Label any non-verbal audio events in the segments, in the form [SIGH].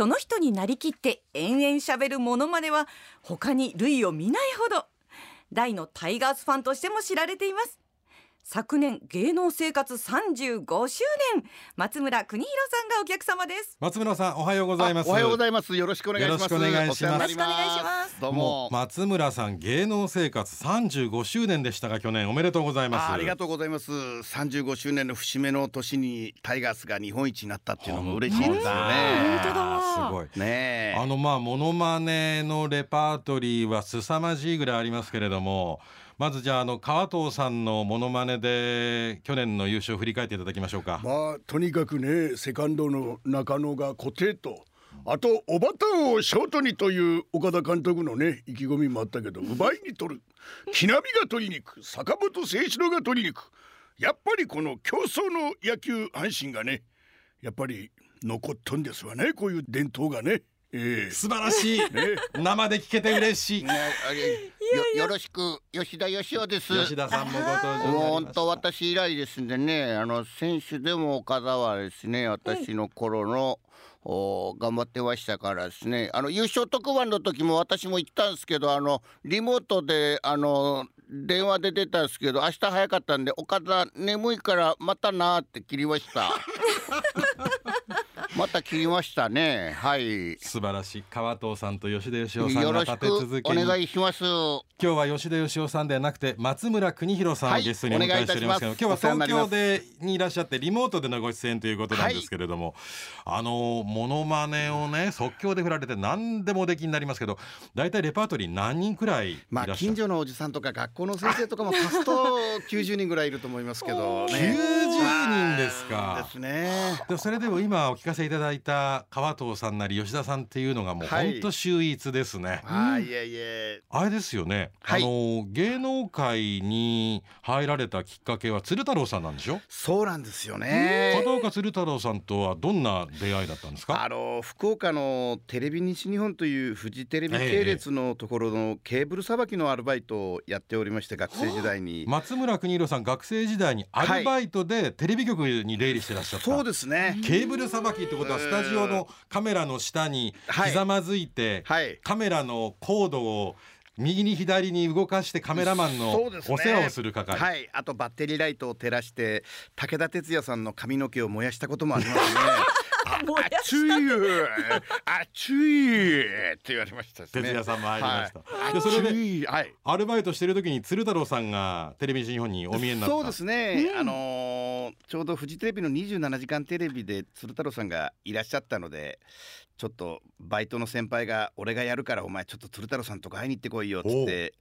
その人になりきって延々喋るものまでは他に類を見ないほど。大のタイガースファンとしても知られています。昨年芸能生活35周年。松村邦弘さんがお客様です。松村さんおはようございます。おはようございます。よろしくお願いします。よろしくお願いします。お世話になりよろしくお願いします。どうも。もう松村さん芸能生活35周年でしたが去年おめでとうございます。あありがとうございます。35周年の節目の年にタイガースが日本一になったっていうのも嬉しいですよ本ね当だ。わすごい。ねえ。あのまあモノマネのレパートリーは凄まじいぐらいありますけれどもまずじゃああの川藤さんのモノマネで去年の優勝を振り返っていただきましょうか。まあとにかくねセカンドの中野が固定とあとおばたをショートにという岡田監督のね意気込みもあったけど奪いに取る。木浪が取りに行く。坂本誠志郎が取りに行く。やっぱりこの競争の野球阪神がねやっぱり残っとんですわねこういう伝統がね。ええ。素晴らしい。生で聞けて嬉しい。ねよよろしく吉田義雄です。吉田さんもご登場本当私以来ですんでねあの選手でも岡田はですね私の頃の、お頑張ってましたからですね。あの優勝特番の時も私も行ったんですけどあのリモートであの電話で出たんですけど明日早かったんで岡田眠いからまたなーって切りました [LAUGHS] また切りましたね。はい。素晴らしい。川藤さんと吉田義雄さんがよろしく立て続けおに願いします今日は吉田義雄さんではなくて松村邦弘さんゲストにお迎えしておりますけど、今日は東京でにいらっしゃってリモートでのご出演ということなんですけれども、あのモノマネをね即興で振られて何でもできになりますけど大体レパートリー何人くらいいまあらっしゃる、近所のおじさんとか学校の先生とかも足すと90人ぐらいいると思いますけどね。90人ですかですね。でもそれでも今お聞かせいただいた川藤さんなり吉田さんっていうのがもうはい本当秀逸ですね。ああいえいえ。あれですよね、はいあの芸能界に入られたきっかけは鶴太郎さんなんでしょ？そうなんですよね。片岡鶴太郎さんとはどんな出会いだったんですか？あの福岡のテレビ西日本というフジテレビ系列のところのケーブルさばきのアルバイトをやっておりまして学生時代に。松村邦弘さん学生時代にアルバイトでテレビ局に出入りしてらっしゃった、そうですね。ケーブルさばきってことはスタジオのカメラの下にはいひざまずいて、はい。カメラのコードを右に左に動かしてカメラマンのお世話をする係、はい。あとバッテリーライトを照らして武田鉄矢さんの髪の毛を燃やしたこともありますね。[LAUGHS] 燃や熱いよ熱いって言われましたね。哲也さんも入りました、はい、でそれではい。アルバイトしてる時に鶴太郎さんがテレビ西日本にお見えになった。そうですね、あのーちょうどフジテレビの27時間テレビで鶴太郎さんがいらっしゃったのでちょっとバイトの先輩が俺がやるからお前ちょっと鶴太郎さんとこ会いに行ってこいよっつって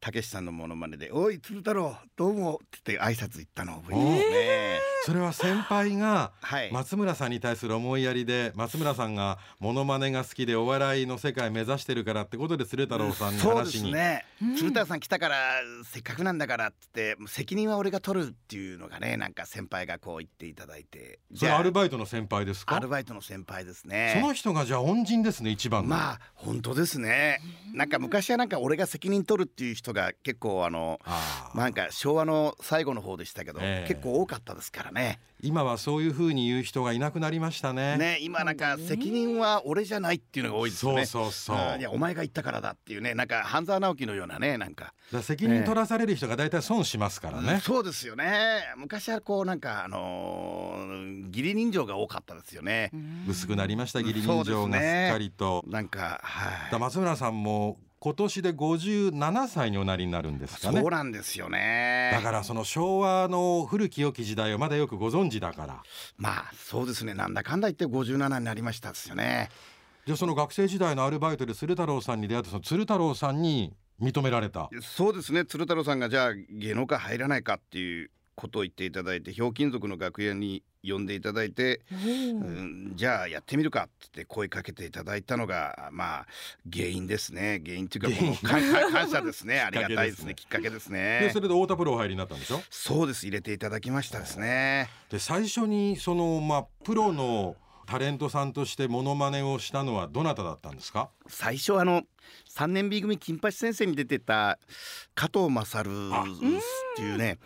たけしさんのモノマネで「おい鶴太郎どうも」って言って挨拶行ったのを覚えてますね。それは先輩がはい、松村さんに対する思いやりで松村さんがモノマネが好きでお笑いの世界目指してるからってことで鶴太郎さんにそうで話に、すね、うん。鶴太郎さん来たからせっかくなんだからっつって責任は俺が取るっていうのがねなんか先輩がこう言っていただいて。それアルバイトの先輩ですか？アルバイトの先輩ですね。その人がじゃあ恩人ですね一番の、まあ本当ですね。なんか昔はなんか俺が責任取るっていう人が結構あのあー。なんか昭和の最後の方でしたけど、ええ。結構多かったですからね今はそういう風に言う人がいなくなりましたね。ね今なんか責任は俺じゃないっていうのが多いですよね。そうそうそう。うんいやお前が言ったからだっていうねなんか半沢直樹のようなねなんか。責任取らされる人が大体損しますからね、そうですよね。昔はこうなんかあのー義理人情が多かったですよね、薄くなりました義理人情がですっかりと、なんかはい。だ松村さんも今年で57歳におなりになるんですかね。そうなんですよね。だからその昭和の古き良き時代をまだよくご存知だから。まあそうですね。なんだかんだ言って57になりましたですよね。じゃあその学生時代のアルバイトで鶴太郎さんに出会ってその鶴太郎さんに認められた。そうですね。鶴太郎さんがじゃあ芸能界入らないかっていうことを言っていただいてひょうきん族の楽屋に呼んでいただいて、うん、じゃあやってみるかって声かけていただいたのがまあ原因ですね。原因っていうかもう感謝 [LAUGHS] ですね。ありがたいですね。きっかけですでねそれで太田プロお入りになったんでしょ？そうです。入れていただきましたですね。で最初にそのまあプロのタレントさんとしてモノマネをしたのはどなただったんですか？最初あの3年 B 組金八先生に出てた加藤勝っていうね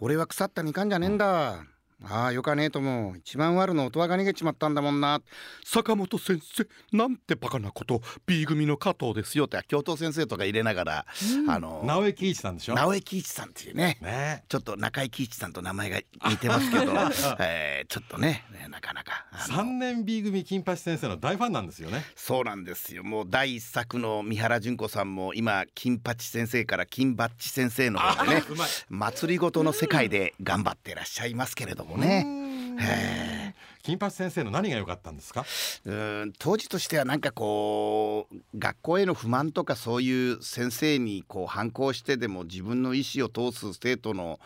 俺は腐ったみかんじゃねえんだ。ああよかねえとも一番悪の音羽が逃げちまったんだもんな。坂本先生なんてバカなこと。B 組の加藤ですよって。教頭先生とか入れながら、うん。あの直江喜一さんでしょ？直江喜一さんっていうね。ね。ちょっと中井貴一さんと名前が似てますけど、[LAUGHS] えーちょっとねねなかなかあの。三年 B 組金八先生の大ファンなんですよね。そうなんですよ。もう第一作の三原純子さんも今金八先生から金バッチ先生の方でね祭りごとの世界で頑張ってらっしゃいますけれどもね。へ金八先生の何が良かったんですか？えうーん当時としてはなんかこう学校への不満とかそういう先生にこう反抗してでも自分の意思を通す生徒の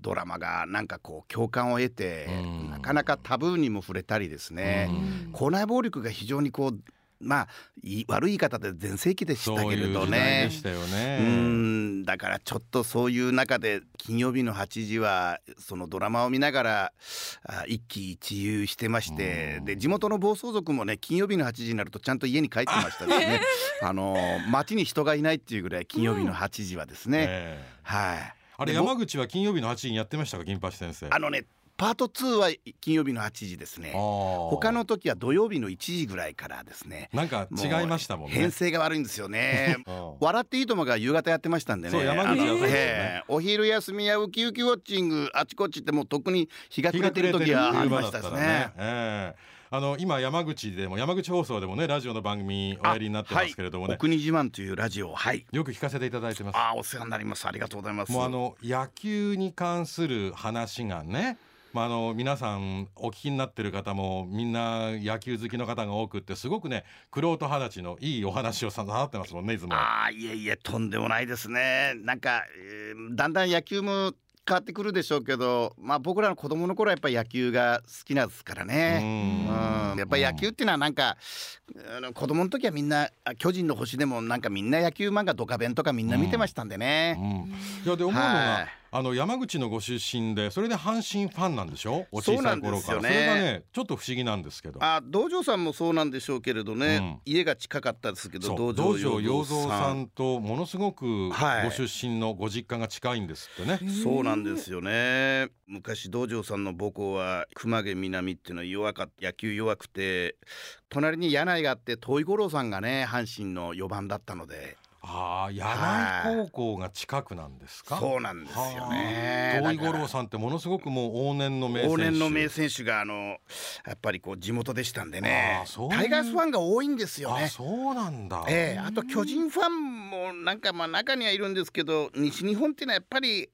ドラマがなんかこう共感を得てうん。なかなかタブーにも触れたりですね。うん。校内暴力が非常にこうまあいい悪い言い方で全盛期でしたけれどね。うね。ん。だからちょっとそういう中で金曜日の8時はそのドラマを見ながらあ一喜一憂してましてうん。で地元の暴走族もね金曜日の8時になるとちゃんと家に帰ってましたですね。[LAUGHS] あの街に人がいないっていうぐらい金曜日の8時はですね、ええ。はい。あれ山口は金曜日の8時にやってましたか金八先生。あのねパート2は金曜日の8時ですね。他他の時は土曜日の1時ぐらいからですね。なんか違いましたもんね。編成が悪いんですよね。[LAUGHS] うん。笑っていいともが夕方やってましたんでね。そう山口はそうですよねええ。お昼休みやウキウキウォッチングあちこちってもう特に日が暮れてる時はありましたですね。ええ。あの今山口でも山口放送でもねラジオの番組おやりになってますけれどもね、はい、お国自慢というラジオはい。よく聞かせていただいてます。ああお世話になります。ありがとうございます。もうあの野球に関する話がねまあ、あの皆さんお聞きになってる方もみんな野球好きの方が多くってすごくね玄人肌ちのいいお話をさなってますもんねいつも。ああいえいえとんでもないですねなんか、えーだんだん野球も変わってくるでしょうけどまあ僕らの子供の頃はやっぱり野球が好きなんですからね。うんうんやっぱり野球っていうのはなんかあの子供の時はみんなあ巨人の星でもなんかみんな野球漫画ドカベンとかみんな見てましたんでね。うんいやで思うのが、はいあの山口のご出身でそれで阪神ファンなんでしょ？お小さい頃から。そ,、ね。れがねちょっと不思議なんですけど。あ道場さんもそうなんでしょうけれどね、うん。家が近かったですけどそう道道場洋場洋三さんんとものすごくはいご出身のご実家が近いんですってね。そうなんですよね。昔道場さんの母校は熊毛南っていうのは弱かった野球弱くて隣に柳井があって遠い五郎さんがね阪神の4番だったのでああ柳井高校が近くなんですか？そうなんですよねはあ遠い五郎さんってものすごくもう往年の名選手。往年の名選手があのやっぱりこう地元でしたんでねタイガースファンが多いんですよねあそうなんだ。ええあと巨人ファンもなんかまあ中にはいるんですけど西日本っていうのはやっぱり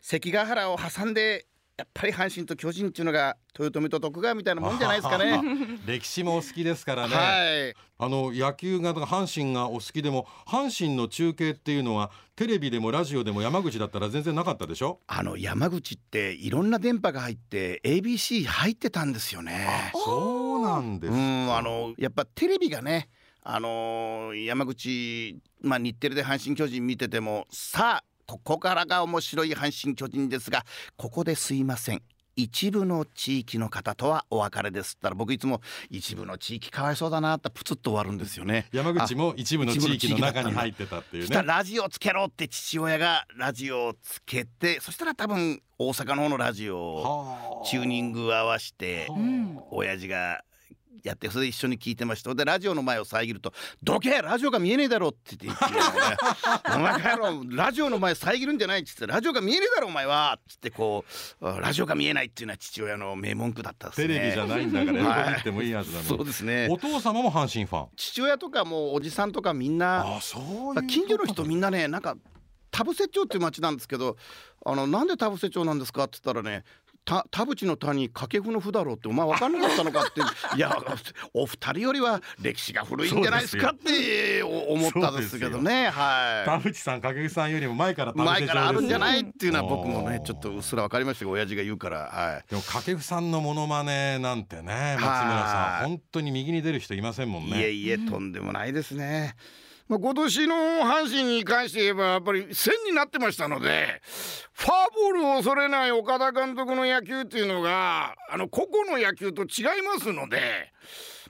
関ヶ原を挟んでやっぱり阪神と巨人っていうのが豊臣と徳川みたいなもんじゃないですかね。[LAUGHS] 歴史もお好きですからね。はいあの野球が阪神がお好きでも阪神の中継っていうのはテレビでもラジオでも山口だったら全然なかったでしょ？あの山口っていろんな電波が入って ABC 入ってたんですよね。そうなんですうかんあのやっぱテレビがねあのー山口、まあ、日テレで阪神・巨人見ててもさあここからが面白い阪神・巨人ですがここですいません。一部の地域の方とはお別れです。ったら僕いつも一部の地域かわいそうだなってプツッと終わるんですよね。山口も一部の地域の中に入ってたっていうそしたラジオつけろって父親がラジオをつけてそしたら多分大阪の方のラジオをはあ。チューニング合わして親父がやってそれで一緒に聞いてました。でラジオの前を遮ると「どけラジオが見えねえだろ」って言って言ってね「お前 [LAUGHS] かやろラジオの前遮るんじゃない」っつって「ラジオが見えねえだろお前は」っつってこうあラジオが見えないっていうのは父親の名文句だったですね。テレビじゃないんだからはい。横に行ってもいいやつな。のにそうですね。お父様も阪神ファン。父親とかもうおじさんとかみんなあそういう近所の人みんなねなんか田伏町っていう町なんですけどあのなんで田伏町なんですかって言ったらねた田淵の田に掛布の符だろうってお前分かんなかったのかって。[LAUGHS] いやお二人よりは歴史が古いんじゃないですかってお思ったんですけどね。は田淵さん掛布さんよりも前から前からあるんじゃないいっていうのは僕もねちょっとうっすら分かりましたけど親父が言うから。はい。でも掛布さんのモノマネなんてね松村さはい。ん本当に右に出る人いませんもんね。いえいえとんでもないですね。まあ、今年の阪神に関して言えばやっぱり線になってましたのでファーボールを恐れない岡田監督の野球っていうのがあの個々の野球と違いますので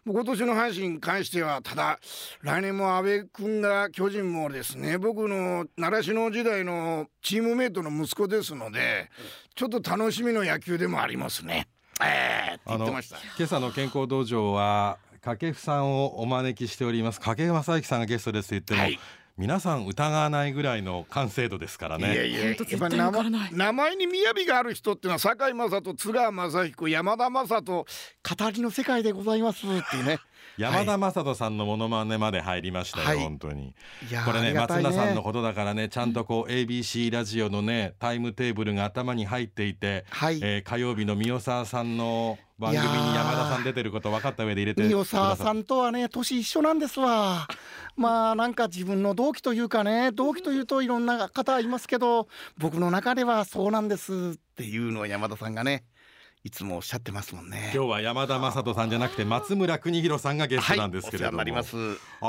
もう今年の阪神に関してはただ来年も阿部君が巨人もですね僕の習志野時代のチームメイトの息子ですのでちょっと楽しみの野球でもありますね。えーって言ってました今朝の健康道場は掛布さんをお招きしております。掛布正幸さんがゲストですと言っても、はい。皆さん疑わないぐらいの完成度ですからいやねいや本当絶やっぱ対わからない。名前に雅がある人っていうのは堺雅人津川雅彦山田雅人語りの世界でございますっていうね。[LAUGHS] 山田雅人さんのモノマネまで入りましたよ、はい。本当に。いやーこれねありがたい松村さんのことだからねちゃんとこう ABC ラジオのねタイムテーブルが頭に入っていて、はい。えー火曜日の三代沢さんの番組に山田さん出てること分かった上で入れて三代沢さんとはね年一緒なんですわ。まあなんか自分の同期というかね同期というといろんな方いますけど僕の中ではそうなんですっていうのを山田さんがねいつもおっしゃってますもんね。今日は山田雅人さんじゃなくて松村邦弘さんがゲストなんですけれども、はいあ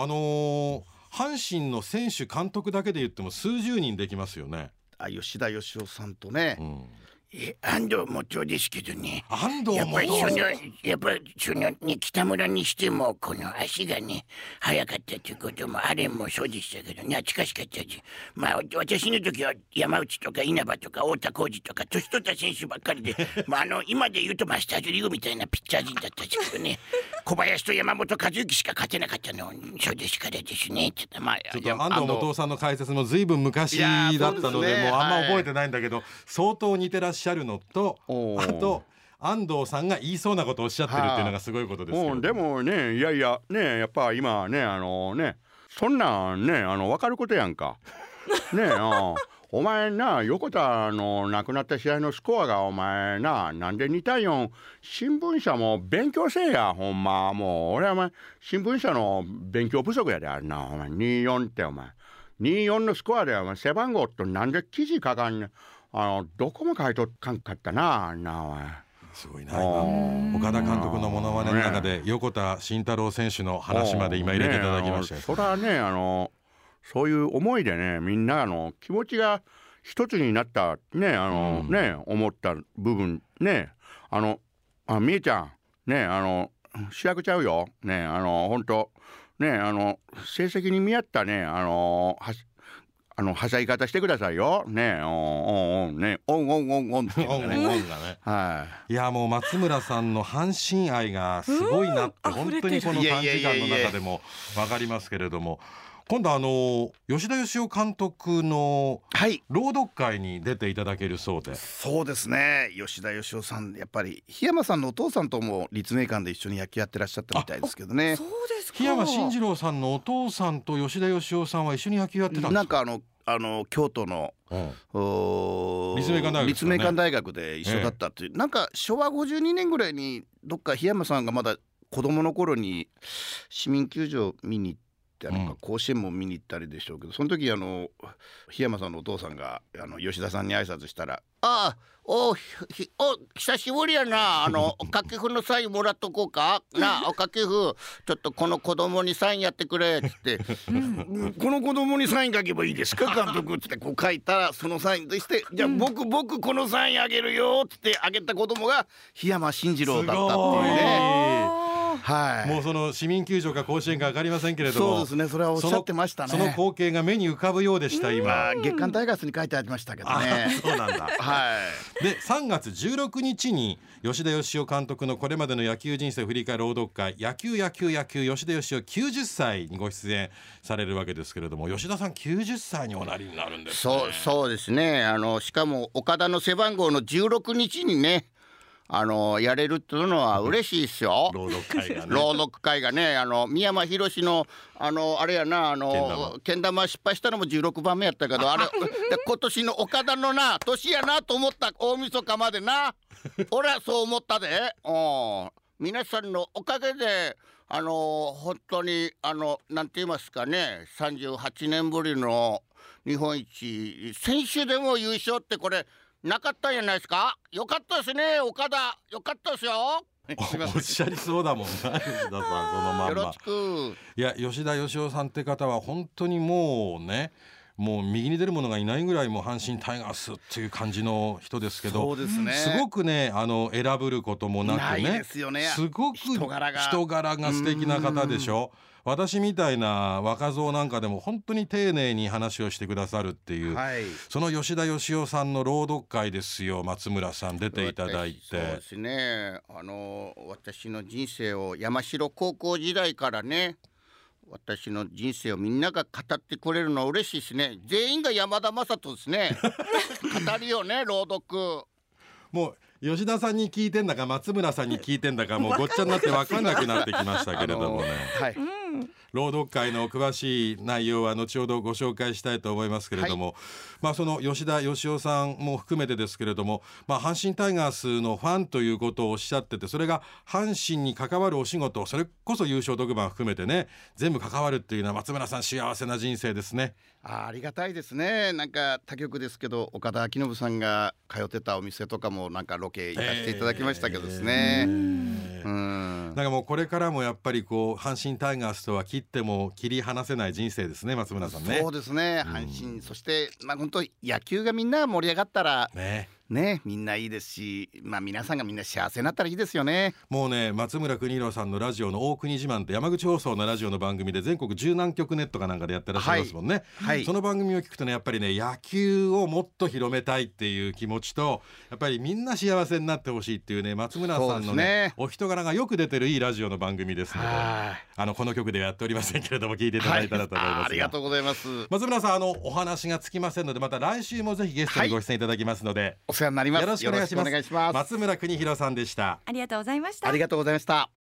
のー阪神の選手監督だけで言っても数十人できますよね。あ吉田義雄さんとね、うん、え安藤元ですけどね。安藤も？やっぱりそのやっぱりそのね北村にしてもこの足がね速かったということもあれもそうでしたけど懐かしかったし。まあ私の時は山内とか稲葉とか太田浩二とか年取った選手ばっかりで [LAUGHS] まああの今で言うとマスターズリーグみたいなピッチャー陣だったですけどね。小林と山本和之しか勝てなかったのそうですからですねちょっとまあちょっと安藤元さんの解説もずいぶん昔だったのでね。もうあんまはい。覚えてないんだけど、相当似てらっしゃるのとおー。あと安藤さんが言いそうなことをおっしゃってるっていうのがすごいことですけど、うん、でもねいやいやねやっぱ今ねあのねそんなんねあの分かることやんか。[LAUGHS] ねえうんお前な横田の亡くなった試合のスコアがお前ななんで2対4新聞社も勉強せえやほんま。もう俺はお前新聞社の勉強不足やであれな。お前24ってお前。24のスコアでお前背番号となんで記事書かんねんあのどこも書いとかんかったなあんなお前。すごいな今岡田監督のモノマネの中で横田慎太郎選手の話まで今入れていただきましたそれはねあのそういう思いでねみんなあの気持ちが一つになったねあの、うん。ね思った部分ねあのあみえちゃんねあの主役ちゃうよ。ねあの本当ねあの成績に見合ったねあのあのはしゃい方してくださいよ。ねおんおんおんねおんおんおんおんっていうオンオンのがねオンがねはいいやもう松村さんの阪神愛がすごいなって本当にこの短時間の中でもわかりますけれども今度あの吉田義雄監督のはい。朗読会に出ていただけるそうで。そうですね。吉田義雄さんやっぱり檜山さんのお父さんとも立命館で一緒に野球やってらっしゃったみたいですけどね。そうですか。檜山慎次郎さんのお父さんと吉田義雄さんは一緒に野球やってたんですなんかあのあの京都のうん。立命館大学立命館大学で一緒だったっていう、なんか昭和52年ぐらいにどっか檜山さんがまだ子供の頃に市民球場見に行ってなん。か甲子園も見に行ったりでしょうけど、その時あの檜山さんのお父さんがあの吉田さんに挨拶したら「ああおひひお久しぶりやなあの [LAUGHS] 掛布のサインもらっとこうか？なあお掛布ちょっとこの子供にサインやってくれ」っつって「う [LAUGHS] んこの子供にサイン書けばいいですか？[LAUGHS] 監督」っつってこう書いたらそのサインとして「じゃあ僕僕このサインあげるよ」っつってあげた子供が檜山慎次郎だったっていうね。はい。もうその市民球場か甲子園か分かりませんけれどもそうですね。それはおっしゃってましたね。その光景が目に浮かぶようでしたま今。あ月刊タイガースに書い。てありましたけどあね。そうなんだ [LAUGHS] はい。で3月16日に吉田義雄監督のこれまでの野球人生を振り返る朗読会野球野球野球吉田義雄90歳にご出演されるわけですけれども吉田さん90歳におなりになるんです、ね、そうそうですね。あのしかも岡田の背番号の16日にねあのやれるっていうのは嬉しいですよ。[LAUGHS] 朗読会がね。朗読会がねあの三山ひろしのあのあれやなあのけん玉失敗したのも16番目やったけどあれ [LAUGHS] で今年の岡田のな年やなと思った大晦日までな。俺はそう思ったで。うん。皆さんのおかげであの本当にあのなんて言いますかね38年ぶりの日本一選手でも優勝ってこれなかったんじゃないですか？よかったですね岡田。よかったですよ。[LAUGHS] おっしゃりそうだもんな吉田さんそのまんま。よろしく。いや吉田義雄さんって方は本当にもうねもう右に出る者がいないぐらいもう阪神タイガースっていう感じの人ですけどそうですね。すごくねあの選ぶることもなくねですよね。すごく人柄が。人柄が素敵な方でしょ？私みたいな若造なんかでも本当に丁寧に話をしてくださるっていう、はい。その吉田義雄さんの朗読会ですよ松村さん出ていただいて。そうですね。あの私の人生を山城高校時代からね私の人生をみんなが語ってくれるのは嬉しいですね。全員が山田雅人ですね。[LAUGHS] 語りをね朗読。もう吉田さんに聞いてんだか松村さんに聞いてんだか [LAUGHS] もうごっちゃになって分かんなくなってきましたけれどもね。あのはい。朗読会の詳しい内容は後ほどご紹介したいと思いますけれども、まあその吉田義雄さんも含めてですけれども、まあ阪神タイガースのファンということをおっしゃってて、それが阪神に関わるお仕事、それこそ優勝特番含めてね、全部関わるっていうのは松村さん幸せな人生ですね。あありがたいですね。なんか他局ですけど岡田彰信さんが通ってたお店とかもなんかロケ行かせていただきましたけどですね、うんなんかもうこれからもやっぱりこう阪神タイガースとは切っても切り離せない人生ですね松村さんね。そう。ですね。阪神、そしてまあ本当野球がみんな盛り上がったらね。ねみんないいですしまあ皆さんがみんな幸せになったらいいですよね。もうね松村邦洋さんのラジオの大国自慢って山口放送のラジオの番組で全国十何局ネットかなんかでやってらっしゃいますもんね、はい。その番組を聞くとねやっぱりね野球をもっと広めたいっていう気持ちとやっぱりみんな幸せになってほしいっていうね松村さんのねすね。お人柄がよく出てるいいラジオの番組ですのではあのこの曲ではやっておりませんけれども聞いていただいたらと思いますが、あありがとうございます。松村さんあのお話がつきませんのでまた来週もぜひゲストにご出演いただきますので、お世話になります。よろしくお願いします。よろしくお願いします。松村邦洋さんでした。ありがとうございました。ありがとうございました